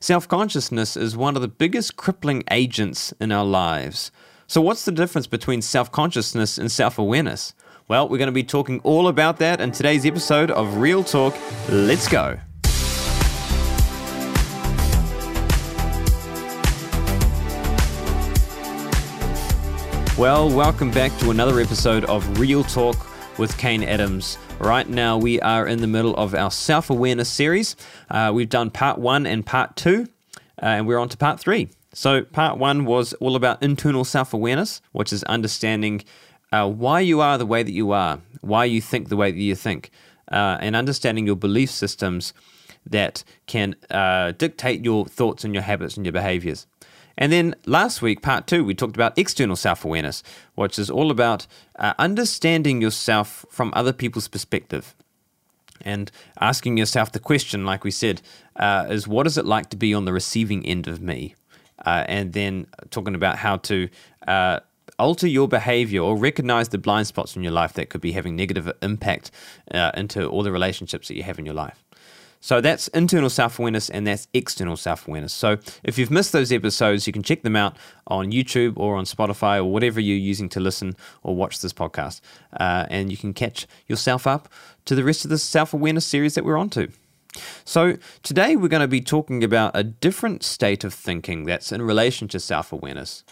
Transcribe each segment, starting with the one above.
Self consciousness is one of the biggest crippling agents in our lives. So, what's the difference between self consciousness and self awareness? Well, we're going to be talking all about that in today's episode of Real Talk. Let's go. Well, welcome back to another episode of Real Talk with Kane Adams. Right now, we are in the middle of our self awareness series. Uh, we've done part one and part two, uh, and we're on to part three. So, part one was all about internal self awareness, which is understanding uh, why you are the way that you are, why you think the way that you think, uh, and understanding your belief systems that can uh, dictate your thoughts and your habits and your behaviors. And then last week, part two, we talked about external self awareness, which is all about uh, understanding yourself from other people's perspective. And asking yourself the question, like we said, uh, is what is it like to be on the receiving end of me? Uh, and then talking about how to uh, alter your behavior or recognize the blind spots in your life that could be having negative impact uh, into all the relationships that you have in your life. So that's internal self awareness and that's external self awareness. So if you've missed those episodes, you can check them out on YouTube or on Spotify or whatever you're using to listen or watch this podcast. Uh, and you can catch yourself up to the rest of the self awareness series that we're on to. So, today we're going to be talking about a different state of thinking that's in relation to self awareness.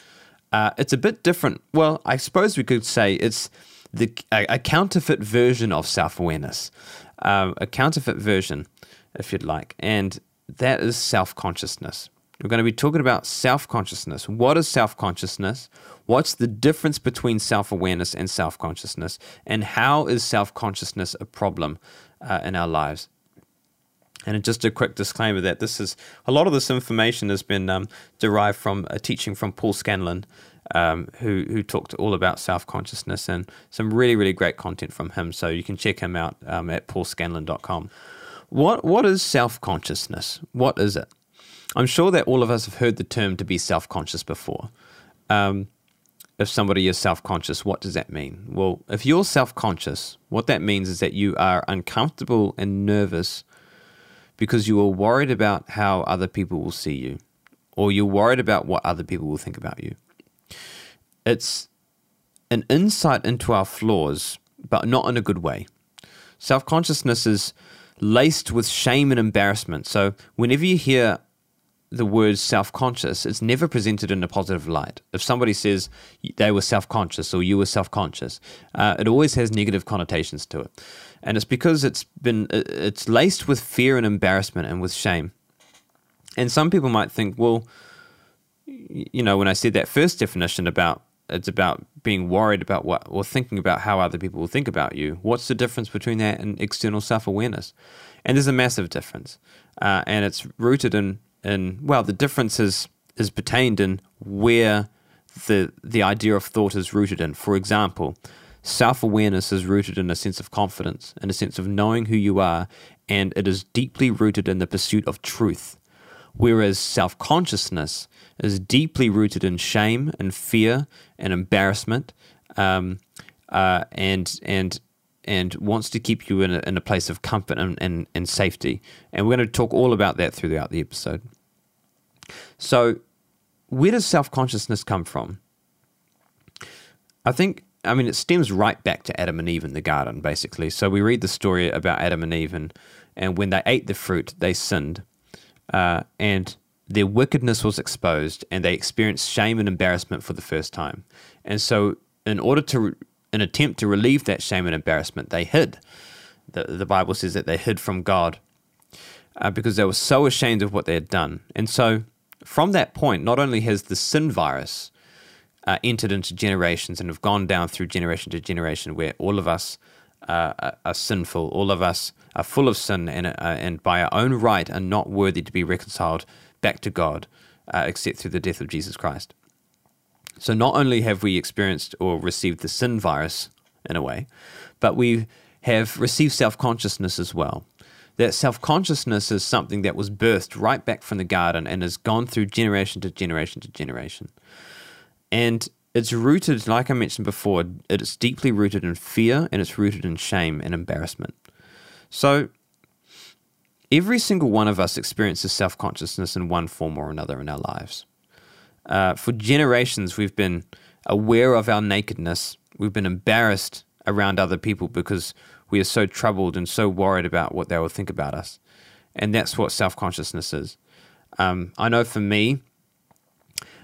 Uh, it's a bit different. Well, I suppose we could say it's the, a, a counterfeit version of self awareness, um, a counterfeit version, if you'd like, and that is self consciousness. We're going to be talking about self consciousness. What is self consciousness? What's the difference between self awareness and self consciousness? And how is self consciousness a problem uh, in our lives? And just a quick disclaimer that this is a lot of this information has been um, derived from a teaching from Paul Scanlon, um, who who talked all about self consciousness and some really really great content from him. So you can check him out um, at paulscanlon.com. What what is self consciousness? What is it? I'm sure that all of us have heard the term to be self conscious before. Um, if somebody is self conscious, what does that mean? Well, if you're self conscious, what that means is that you are uncomfortable and nervous because you are worried about how other people will see you, or you're worried about what other people will think about you. It's an insight into our flaws, but not in a good way. Self consciousness is laced with shame and embarrassment. So, whenever you hear the word self conscious, it's never presented in a positive light. If somebody says they were self conscious or you were self conscious, uh, it always has negative connotations to it and it's because it's been it's laced with fear and embarrassment and with shame. And some people might think, well, you know, when I said that first definition about it's about being worried about what or thinking about how other people will think about you. What's the difference between that and external self awareness? And there's a massive difference, uh, and it's rooted in in well, the difference is is pertained in where the the idea of thought is rooted in. For example, Self awareness is rooted in a sense of confidence, in a sense of knowing who you are, and it is deeply rooted in the pursuit of truth. Whereas self consciousness is deeply rooted in shame and fear and embarrassment, um, uh, and and and wants to keep you in a, in a place of comfort and, and, and safety. And we're going to talk all about that throughout the episode. So, where does self consciousness come from? I think I mean, it stems right back to Adam and Eve in the garden, basically. So we read the story about Adam and Eve, and, and when they ate the fruit, they sinned, uh, and their wickedness was exposed, and they experienced shame and embarrassment for the first time. And so, in order to, an attempt to relieve that shame and embarrassment, they hid. The, the Bible says that they hid from God uh, because they were so ashamed of what they had done. And so, from that point, not only has the sin virus uh, entered into generations and have gone down through generation to generation, where all of us uh, are sinful, all of us are full of sin, and, uh, and by our own right are not worthy to be reconciled back to God, uh, except through the death of Jesus Christ. So not only have we experienced or received the sin virus in a way, but we have received self consciousness as well. That self consciousness is something that was birthed right back from the garden and has gone through generation to generation to generation. And it's rooted, like I mentioned before, it's deeply rooted in fear and it's rooted in shame and embarrassment. So, every single one of us experiences self consciousness in one form or another in our lives. Uh, for generations, we've been aware of our nakedness. We've been embarrassed around other people because we are so troubled and so worried about what they will think about us. And that's what self consciousness is. Um, I know for me,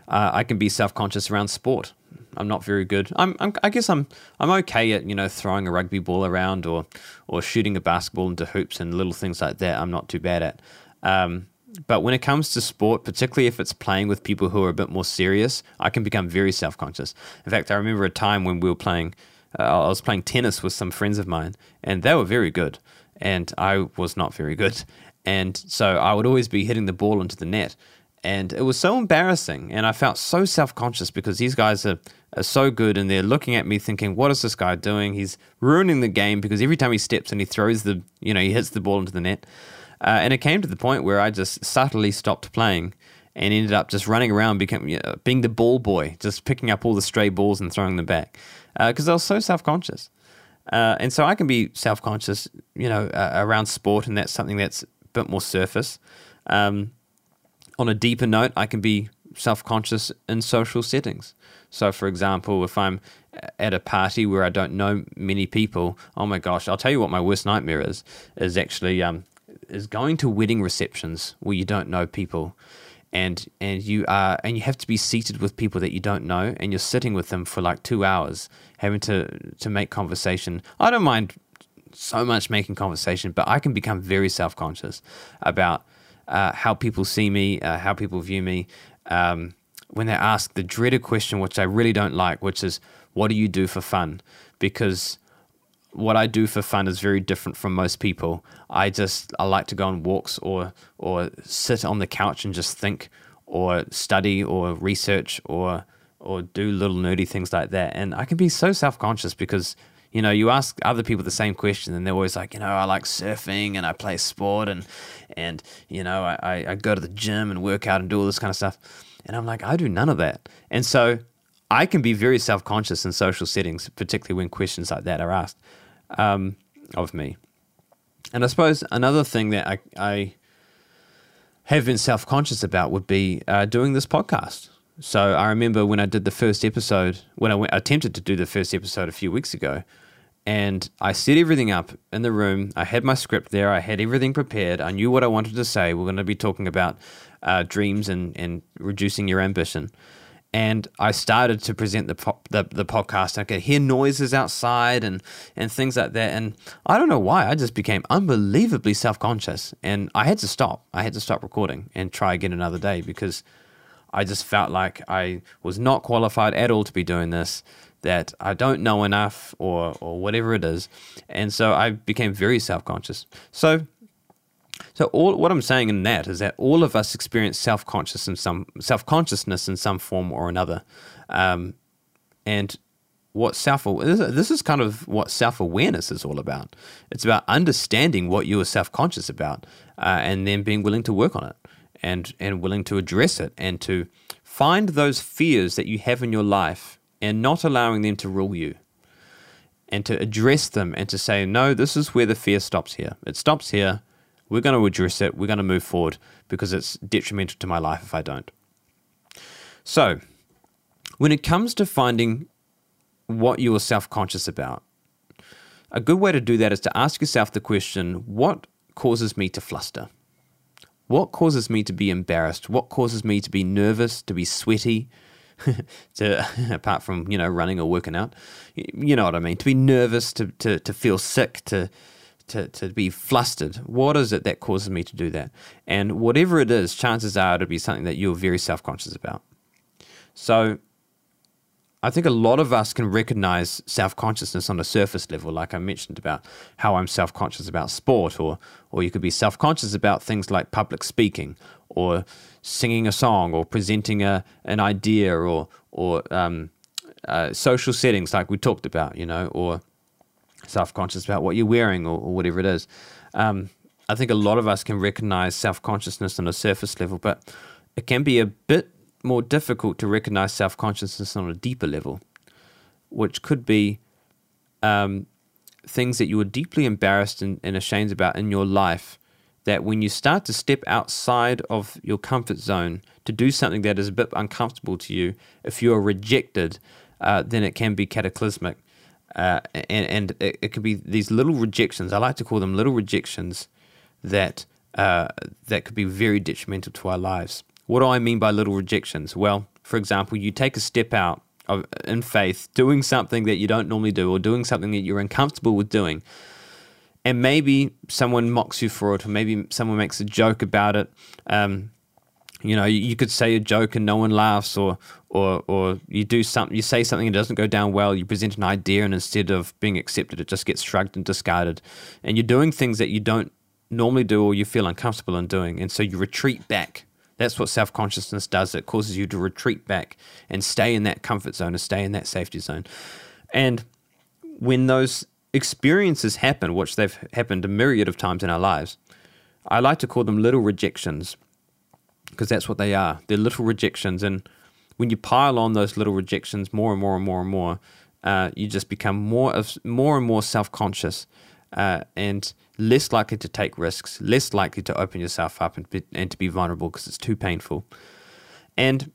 uh, I can be self conscious around sport. I'm not very good. I'm, I'm, i guess I'm I'm okay at you know throwing a rugby ball around or or shooting a basketball into hoops and little things like that. I'm not too bad at. Um, but when it comes to sport, particularly if it's playing with people who are a bit more serious, I can become very self conscious. In fact, I remember a time when we were playing. Uh, I was playing tennis with some friends of mine, and they were very good, and I was not very good. And so I would always be hitting the ball into the net and it was so embarrassing and i felt so self-conscious because these guys are, are so good and they're looking at me thinking what is this guy doing? He's ruining the game because every time he steps and he throws the you know he hits the ball into the net. Uh, and it came to the point where i just subtly stopped playing and ended up just running around becoming you know, being the ball boy just picking up all the stray balls and throwing them back because uh, i was so self-conscious. Uh, and so i can be self-conscious you know uh, around sport and that's something that's a bit more surface. Um, on a deeper note, I can be self conscious in social settings. So, for example, if I'm at a party where I don't know many people, oh my gosh, I'll tell you what my worst nightmare is is actually um, is going to wedding receptions where you don't know people. And, and you are and you have to be seated with people that you don't know and you're sitting with them for like two hours having to to make conversation i don't mind so much making conversation but i can become very self-conscious about uh, how people see me, uh, how people view me. Um, when they ask the dreaded question, which I really don't like, which is, "What do you do for fun?" Because what I do for fun is very different from most people. I just I like to go on walks or or sit on the couch and just think or study or research or or do little nerdy things like that. And I can be so self conscious because you know, you ask other people the same question, and they're always like, you know, I like surfing and I play sport, and and you know, I, I go to the gym and work out and do all this kind of stuff. And I'm like, I do none of that. And so I can be very self conscious in social settings, particularly when questions like that are asked um, of me. And I suppose another thing that I, I have been self conscious about would be uh, doing this podcast. So I remember when I did the first episode, when I went, attempted to do the first episode a few weeks ago, and I set everything up in the room. I had my script there. I had everything prepared. I knew what I wanted to say. We're going to be talking about uh, dreams and, and reducing your ambition. And I started to present the, po- the the podcast. I could hear noises outside and and things like that. And I don't know why. I just became unbelievably self conscious, and I had to stop. I had to stop recording and try again another day because I just felt like I was not qualified at all to be doing this that I don't know enough or or whatever it is. And so I became very self-conscious. So so all what I'm saying in that is that all of us experience self-conscious in some self-consciousness in some form or another. Um, and what self this is kind of what self awareness is all about. It's about understanding what you are self conscious about, uh, and then being willing to work on it, and and willing to address it, and to find those fears that you have in your life and not allowing them to rule you and to address them and to say, no, this is where the fear stops here. It stops here. We're going to address it. We're going to move forward because it's detrimental to my life if I don't. So, when it comes to finding what you are self conscious about, a good way to do that is to ask yourself the question what causes me to fluster? What causes me to be embarrassed? What causes me to be nervous, to be sweaty, to apart from you know running or working out, you know what I mean. To be nervous, to to to feel sick, to to to be flustered. What is it that causes me to do that? And whatever it is, chances are it'll be something that you're very self conscious about. So I think a lot of us can recognize self consciousness on a surface level, like I mentioned about how I'm self conscious about sport, or or you could be self conscious about things like public speaking, or singing a song, or presenting a an idea, or or um, uh, social settings like we talked about, you know, or self conscious about what you're wearing, or, or whatever it is. Um, I think a lot of us can recognize self consciousness on a surface level, but it can be a bit more difficult to recognize self consciousness on a deeper level, which could be um, things that you were deeply embarrassed and, and, ashamed about in your life that when you start to step outside of your comfort zone to do something that is a bit uncomfortable to you, if you are rejected, uh, then it can be cataclysmic. Uh, and and it, it could be these little rejections. I like to call them little rejections that uh, that could be very detrimental to our lives. What do I mean by little rejections? Well, for example, you take a step out of, in faith, doing something that you don't normally do, or doing something that you're uncomfortable with doing, and maybe someone mocks you for it, or maybe someone makes a joke about it. Um, you know, you could say a joke and no one laughs, or or or you do something, you say something that doesn't go down well. You present an idea, and instead of being accepted, it just gets shrugged and discarded. And you're doing things that you don't normally do, or you feel uncomfortable in doing, and so you retreat back. That's what self consciousness does. It causes you to retreat back and stay in that comfort zone, and stay in that safety zone. And when those experiences happen, which they've happened a myriad of times in our lives, I like to call them little rejections because that's what they are. They're little rejections. And when you pile on those little rejections more and more and more and more, uh, you just become more of more and more self conscious uh, and less likely to take risks, less likely to open yourself up and, be, and to be vulnerable because it's too painful. And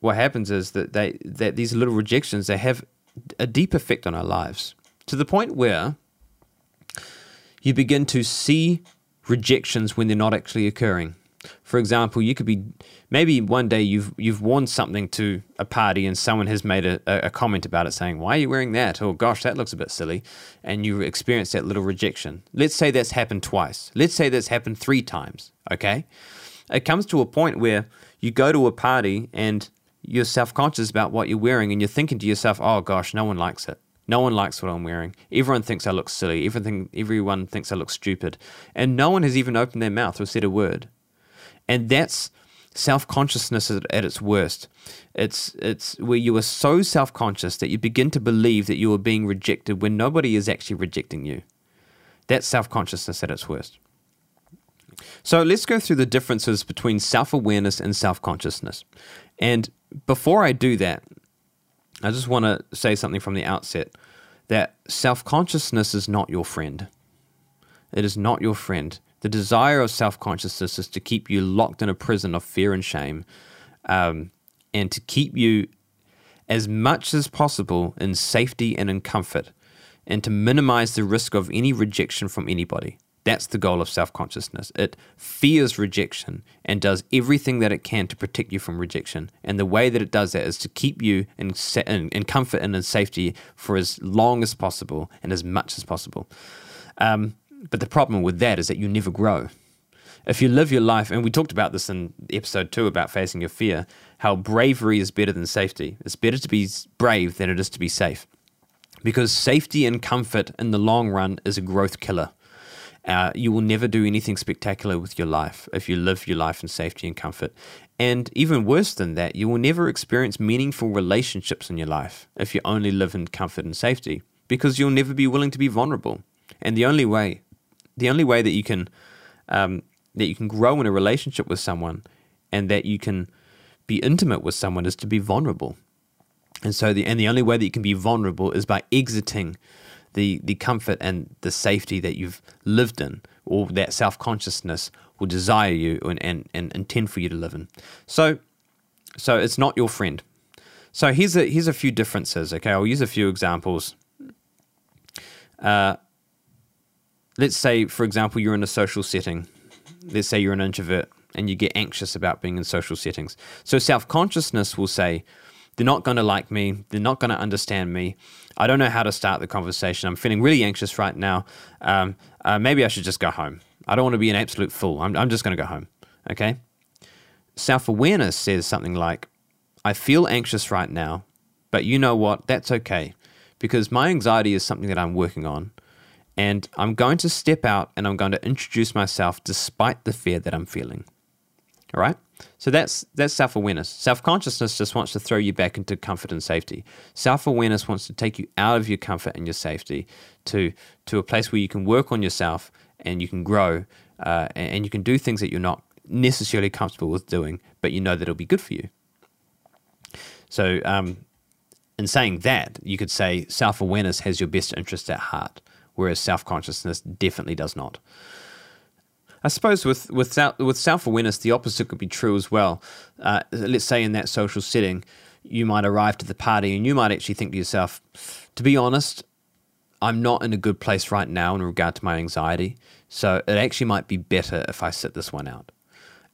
what happens is that they that these little rejections they have a deep effect on our lives to the point where you begin to see rejections when they're not actually occurring. For example, you could be maybe one day you've you've worn something to a party and someone has made a, a comment about it saying, Why are you wearing that? Or gosh, that looks a bit silly. And you experience that little rejection. Let's say that's happened twice. Let's say that's happened three times. Okay. It comes to a point where you go to a party and you're self conscious about what you're wearing and you're thinking to yourself, Oh gosh, no one likes it. No one likes what I'm wearing. Everyone thinks I look silly. Everything, everyone thinks I look stupid. And no one has even opened their mouth or said a word. And that's self consciousness at, its worst. It's, it's where you are so self conscious that you begin to believe that you are being rejected when nobody is actually rejecting you. That's self consciousness at its worst. So let's go through the differences between self awareness and self consciousness. And before I do that, I just want to say something from the outset that self consciousness is not your friend. It is not your friend. The desire of self consciousness is to keep you locked in a prison of fear and shame, um, and to keep you as much as possible in safety and in comfort, and to minimize the risk of any rejection from anybody. That's the goal of self consciousness. It fears rejection and does everything that it can to protect you from rejection. And the way that it does that is to keep you in, in, in comfort and in safety for as long as possible and as much as possible. Um, but the problem with that is that you never grow. If you live your life, and we talked about this in episode two about facing your fear, how bravery is better than safety. It's better to be brave than it is to be safe. Because safety and comfort in the long run is a growth killer. Uh, you will never do anything spectacular with your life if you live your life in safety and comfort. And even worse than that, you will never experience meaningful relationships in your life if you only live in comfort and safety because you'll never be willing to be vulnerable. And the only way the only way that you can um, that you can grow in a relationship with someone and that you can be intimate with someone is to be vulnerable. And so the and the only way that you can be vulnerable is by exiting the the comfort and the safety that you've lived in or that self consciousness will desire you and, and, and intend for you to live in. So so it's not your friend. So here's a here's a few differences. Okay, I'll use a few examples. Uh, let's say, for example, you're in a social setting. Let's say you're an introvert and you get anxious about being in social settings. So self consciousness will say, they're not going to like me. They're not going to understand me. I don't know how to start the conversation. I'm feeling really anxious right now. Um, uh, maybe I should just go home. I don't want to be an absolute fool. I'm, I'm just going to go home. Okay? Self awareness says something like, I feel anxious right now, but you know what? That's okay because my anxiety is something that I'm working on and I'm going to step out and I'm going to introduce myself despite the fear that I'm feeling. All right? So that's that's self-awareness. Self-consciousness just wants to throw you back into comfort and safety. Self-awareness wants to take you out of your comfort and your safety to to a place where you can work on yourself and you can grow uh, and you can do things that you're not necessarily comfortable with doing, but you know that it'll be good for you. So, um, in saying that, you could say self-awareness has your best interest at heart whereas self consciousness definitely does not. I suppose with with with self awareness, the opposite could be true as well. Uh, let's say in that social setting, you might arrive to the party and you might actually think to yourself, to be honest, I'm not in a good place right now in regard to my anxiety. So it actually might be better if I sit this one out.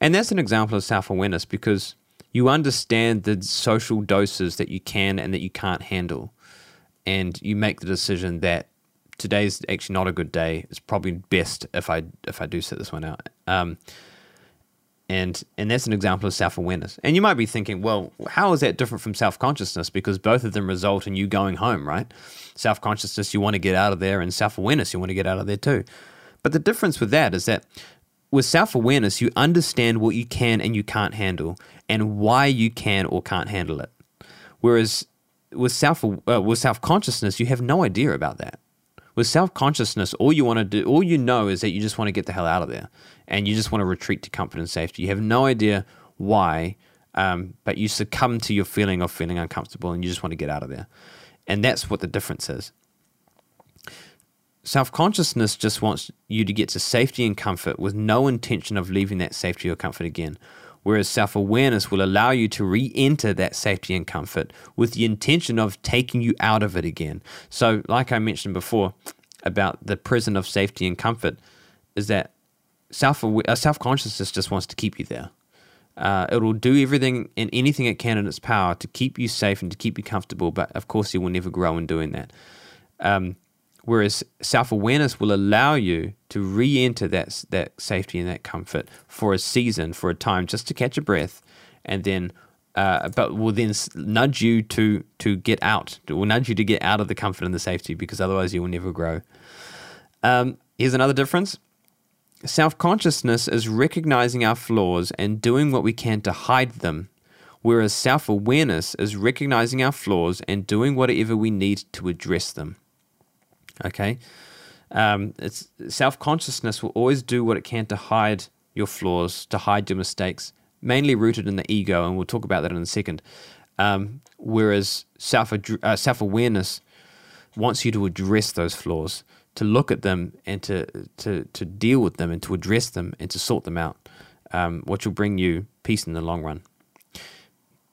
And that's an example of self awareness because you understand the social doses that you can and that you can't handle. And you make the decision that today's actually not a good day. It's probably best if I if I do sit this one out. Um, and and that's an example of self awareness. And you might be thinking, well, how is that different from self consciousness? Because both of them result in you going home, right? Self consciousness, you want to get out of there, and self awareness, you want to get out of there too. But the difference with that is that with self awareness, you understand what you can and you can't handle, and why you can or can't handle it. Whereas with self uh, with self consciousness, you have no idea about that. With self consciousness, all you want to do, all you know is that you just want to get the hell out of there and you just want to retreat to comfort and safety. You have no idea why, um, but you succumb to your feeling of feeling uncomfortable and you just want to get out of there. And that's what the difference is. Self consciousness just wants you to get to safety and comfort with no intention of leaving that safety or comfort again. Whereas self awareness will allow you to re enter that safety and comfort with the intention of taking you out of it again. So, like I mentioned before about the prison of safety and comfort, is that self uh, self consciousness just wants to keep you there. Uh, it'll do everything and anything it can in its power to keep you safe and to keep you comfortable, but of course, you will never grow in doing that. Um, Whereas self awareness will allow you to re enter that, that safety and that comfort for a season, for a time, just to catch a breath, and then, uh, but will then nudge you to, to get out, it will nudge you to get out of the comfort and the safety because otherwise you will never grow. Um, here's another difference self consciousness is recognizing our flaws and doing what we can to hide them. Whereas self awareness is recognizing our flaws and doing whatever we need to address them. Okay, um, it's self consciousness will always do what it can to hide your flaws, to hide your mistakes, mainly rooted in the ego, and we'll talk about that in a second. Um, whereas self uh, self awareness wants you to address those flaws, to look at them and to to to deal with them and to address them and to sort them out, um, which will bring you peace in the long run.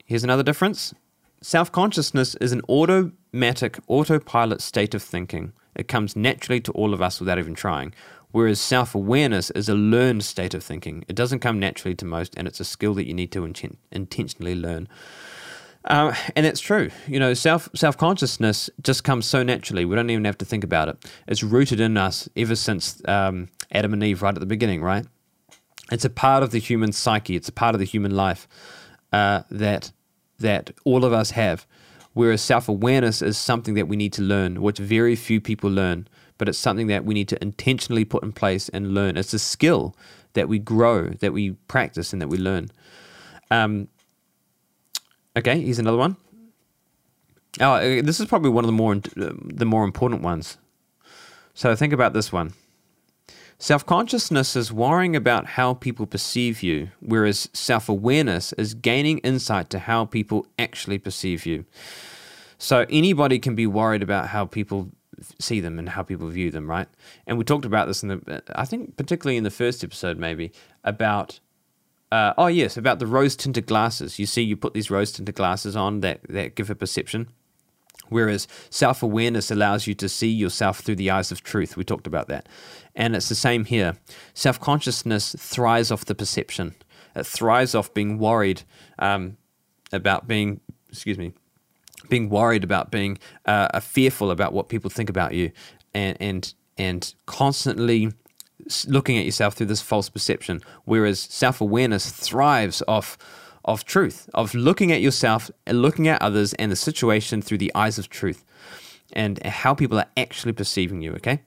Here's another difference: self consciousness is an automatic, autopilot state of thinking it comes naturally to all of us without even trying. Whereas self awareness is a learned state of thinking. It doesn't come naturally to most, and it's a skill that you need to intentionally learn. Uh, and it's true. You know, self self consciousness just comes so naturally. We don't even have to think about it. It's rooted in us ever since um, Adam and Eve, right at the beginning, right? It's a part of the human psyche. It's a part of the human life uh, that that all of us have. Whereas self awareness is something that we need to learn, which very few people learn, but it's something that we need to intentionally put in place and learn. It's a skill that we grow, that we practice, and that we learn. Um, okay, here's another one. Oh, uh, this is probably one of the more the more important ones. So think about this one. Self consciousness is worrying about how people perceive you, whereas self awareness is gaining insight to how people actually perceive you. So anybody can be worried about how people see them and how people view them, right? And we talked about this in the, I think, particularly in the first episode, maybe about. Uh, oh yes, about the rose tinted glasses. You see, you put these rose tinted glasses on that, that give a perception. Whereas self awareness allows you to see yourself through the eyes of truth. We talked about that. And it's the same here. Self consciousness thrives off the perception, it thrives off being worried um, about being, excuse me, being worried about being uh, fearful about what people think about you and, and, and constantly looking at yourself through this false perception. Whereas self awareness thrives off of truth, of looking at yourself and looking at others and the situation through the eyes of truth and how people are actually perceiving you, okay?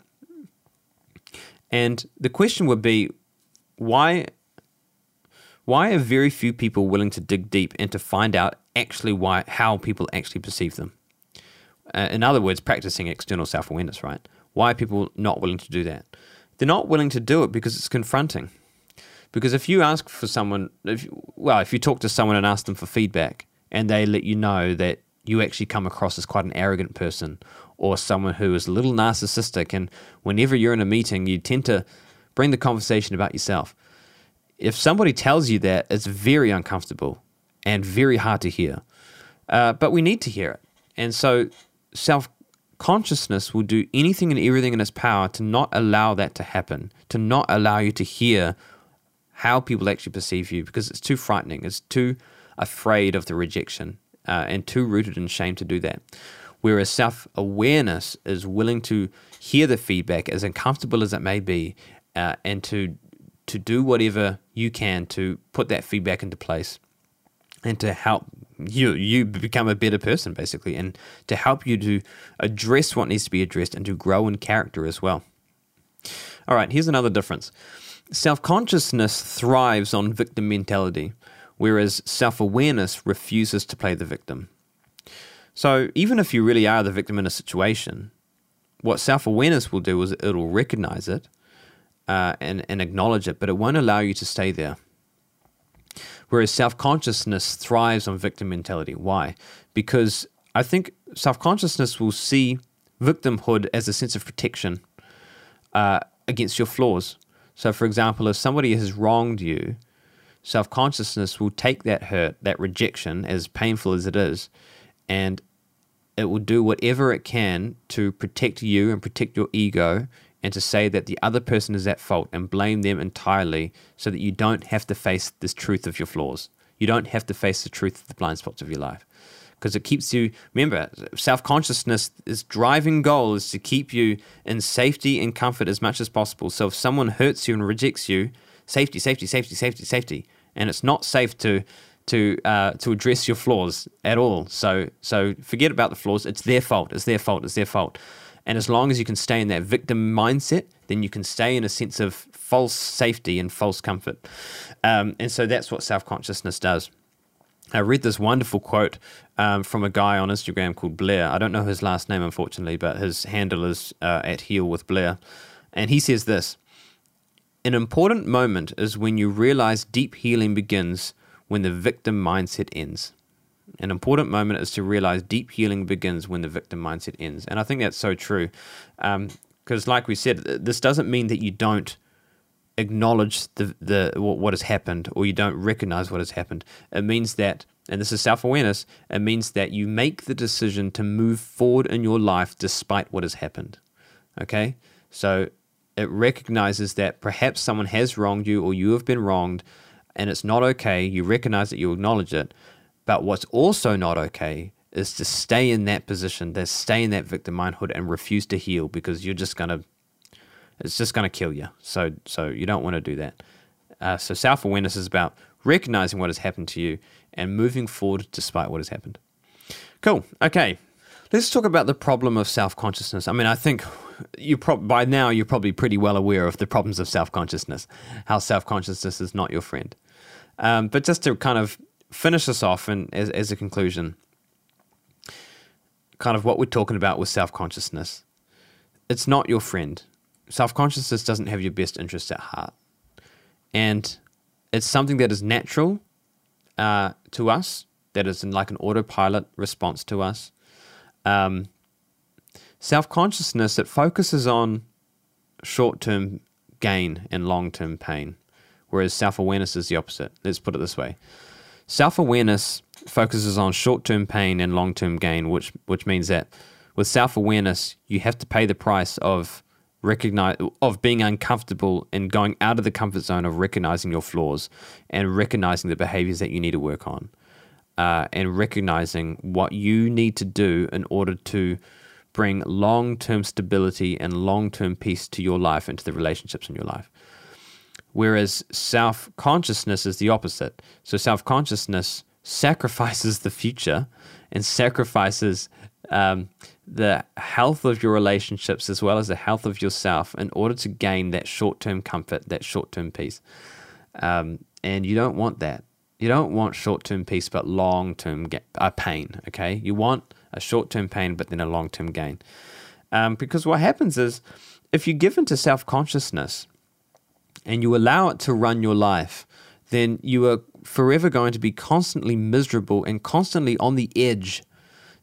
And the question would be why why are very few people willing to dig deep and to find out actually why how people actually perceive them? Uh, in other words, practicing external self-awareness, right? Why are people not willing to do that? They're not willing to do it because it's confronting. Because if you ask for someone, if, well, if you talk to someone and ask them for feedback and they let you know that you actually come across as quite an arrogant person or someone who is a little narcissistic, and whenever you're in a meeting, you tend to bring the conversation about yourself. If somebody tells you that, it's very uncomfortable and very hard to hear. Uh, but we need to hear it. And so self consciousness will do anything and everything in its power to not allow that to happen, to not allow you to hear how people actually perceive you because it's too frightening. It's too afraid of the rejection uh, and too rooted in shame to do that. Whereas self awareness is willing to hear the feedback, as uncomfortable as it may be, uh, and to to do whatever you can to put that feedback into place and to help you you become a better person basically and to help you to address what needs to be addressed and to grow in character as well all right here's another difference self-consciousness thrives on victim mentality whereas self-awareness refuses to play the victim so even if you really are the victim in a situation what self-awareness will do is it'll recognize it uh, and, and acknowledge it but it won't allow you to stay there Whereas self consciousness thrives on victim mentality. Why? Because I think self consciousness will see victimhood as a sense of protection uh, against your flaws. So, for example, if somebody has wronged you, self consciousness will take that hurt, that rejection, as painful as it is, and it will do whatever it can to protect you and protect your ego and to say that the other person is at fault and blame them entirely so that you don't have to face this truth of your flaws. You don't have to face the truth of the blind spots of your life. Because it keeps you, remember, self consciousness, is driving goal is to keep you in safety and comfort as much as possible. So if someone hurts you and rejects you, safety, safety, safety, safety, safety. And it's not safe to to uh, to address your flaws at all. So so forget about the flaws. It's their fault. It's their fault. It's their fault. And as long as you can stay in that victim mindset, then you can stay in a sense of false safety and false comfort. Um, and so that's what self consciousness does. I read this wonderful quote um, from a guy on Instagram called Blair. I don't know his last name, unfortunately, but his handle is uh, at Heal with Blair. And he says this An important moment is when you realize deep healing begins when the victim mindset ends. An important moment is to realize deep healing begins when the victim mindset ends. And I think that's so true. Because, um, like we said, this doesn't mean that you don't acknowledge the, the what has happened or you don't recognize what has happened. It means that, and this is self awareness, it means that you make the decision to move forward in your life despite what has happened. Okay? So it recognizes that perhaps someone has wronged you or you have been wronged and it's not okay. You recognize it, you acknowledge it, but what's also not okay is to stay in that position, to stay in that victim mindhood and refuse to heal because you're just gonna, it's just gonna kill you. So so you don't want to do that. Uh, so self awareness is about recognizing what has happened to you and moving forward despite what has happened. Cool. Okay. Let's talk about the problem of self consciousness. I mean, I think you by now you're probably pretty well aware of the problems of self consciousness, how self consciousness is not your friend. Um, but just to kind of finish this off and as, as a conclusion, kind of what we're talking about with self consciousness. It's not your friend. Self consciousness doesn't have your best interests at heart. And it's something that is natural uh, to us, that is in like an autopilot response to us. Um, self consciousness, it focuses on short term gain and long term pain, whereas self awareness is the opposite. Let's put it this way Self awareness focuses on short term pain and long term gain, which which means that with self awareness, you have to pay the price of recognize of being uncomfortable and going out of the comfort zone of recognizing your flaws and recognizing the behaviors that you need to work on, uh, and recognizing what you need to do in order to bring long term stability and long term peace to your life and to the relationships in your life. Whereas self consciousness is the opposite. So self consciousness sacrifices the future and sacrifices um, the health of your relationships as well as the health of yourself in order to gain that short term comfort, that short term peace. Um, and you don't want that. You don't want short term peace, but long term uh, pain. Okay, you want a short term pain, but then a long term gain. Um, because what happens is, if you give into self consciousness, and you allow it to run your life, then you are forever going to be constantly miserable and constantly on the edge,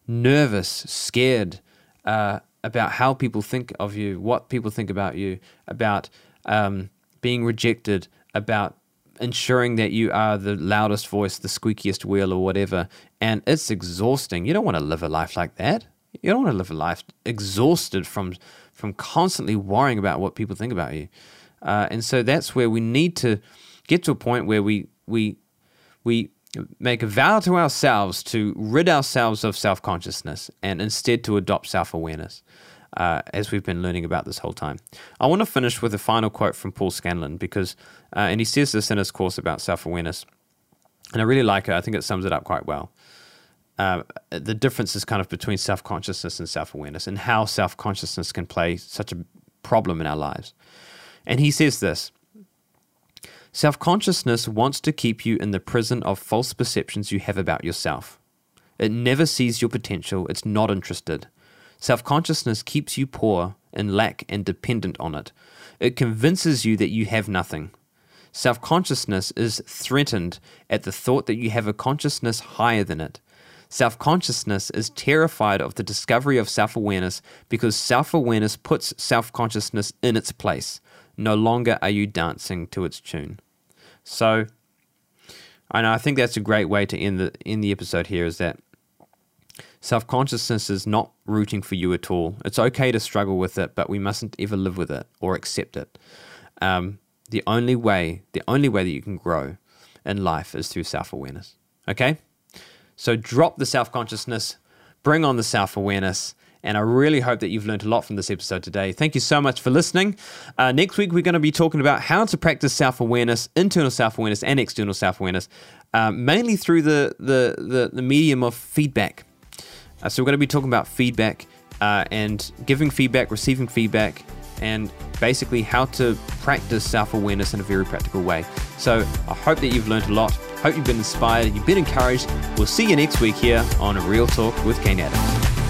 nervous, scared uh, about how people think of you, what people think about you, about um, being rejected, about ensuring that you are the loudest voice, the squeakiest wheel, or whatever. And it's exhausting. You don't want to live a life like that. You don't want to live a life exhausted from from constantly worrying about what people think about you. Uh, and so that's where we need to get to a point where we we we make a vow to ourselves to rid ourselves of self consciousness and instead to adopt self awareness. Uh, as we've been learning about this whole time. I want to finish with a final quote from Paul Scanlon because, uh, and he says this in his course about self awareness, and I really like it. I think it sums it up quite well. Uh, the difference is kind of between self consciousness and self awareness, and how self consciousness can play such a problem in our lives. And he says this Self consciousness wants to keep you in the prison of false perceptions you have about yourself. It never sees your potential, it's not interested. Self consciousness keeps you poor, in lack, and dependent on it. It convinces you that you have nothing. Self consciousness is threatened at the thought that you have a consciousness higher than it. Self consciousness is terrified of the discovery of self awareness because self awareness puts self consciousness in its place. No longer are you dancing to its tune. So, I know I think that's a great way to end the end the episode here. Is that self consciousness is not rooting for you at all. It's okay to struggle with it, but we mustn't ever live with it or accept it. Um, the only way, the only way that you can grow in life is through self awareness. Okay, so drop the self consciousness, bring on the self awareness, and I really hope that you've learned a lot from this episode today. Thank you so much for listening. Uh, next week, we're going to be talking about how to practice self awareness, internal self awareness, and external self awareness, uh, mainly through the, the, the, the, medium of feedback. Uh, so, we're going to be talking about feedback uh, and giving feedback, receiving feedback, and basically how to practice self awareness in a very practical way. So, I hope that you've learned a lot. Hope you've been inspired, you've been encouraged. We'll see you next week here on a Real Talk with Kane Adams.